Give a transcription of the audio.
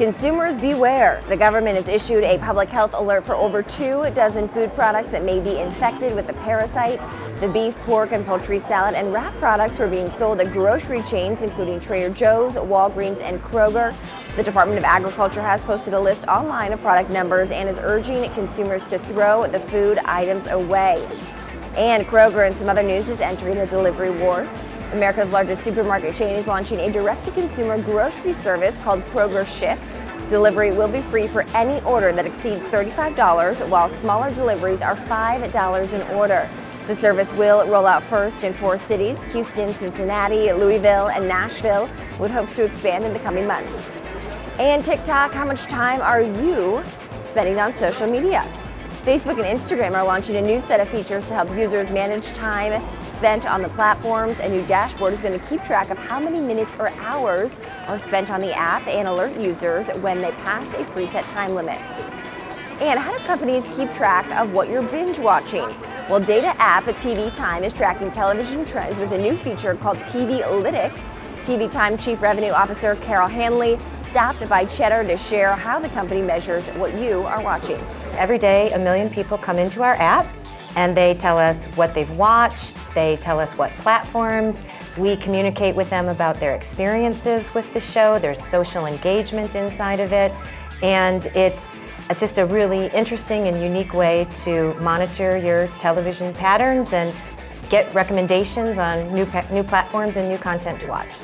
Consumers beware. The government has issued a public health alert for over two dozen food products that may be infected with the parasite. The beef, pork, and poultry salad and wrap products were being sold at grocery chains, including Trader Joe's, Walgreens, and Kroger. The Department of Agriculture has posted a list online of product numbers and is urging consumers to throw the food items away. And Kroger and some other news is entering the delivery wars. America's largest supermarket chain is launching a direct-to-consumer grocery service called Kroger Ship. Delivery will be free for any order that exceeds $35, while smaller deliveries are $5 an order. The service will roll out first in four cities, Houston, Cincinnati, Louisville, and Nashville, with hopes to expand in the coming months. And TikTok, how much time are you spending on social media? Facebook and Instagram are launching a new set of features to help users manage time spent on the platforms. A new dashboard is going to keep track of how many minutes or hours are spent on the app and alert users when they pass a preset time limit. And how do companies keep track of what you're binge watching? Well, Data App at TV Time is tracking television trends with a new feature called TV Lytics. TV Time Chief Revenue Officer Carol Hanley stopped by Cheddar to share how the company measures what you are watching. Every day, a million people come into our app and they tell us what they've watched, they tell us what platforms. We communicate with them about their experiences with the show, there's social engagement inside of it, and it's just a really interesting and unique way to monitor your television patterns and get recommendations on new, new platforms and new content to watch.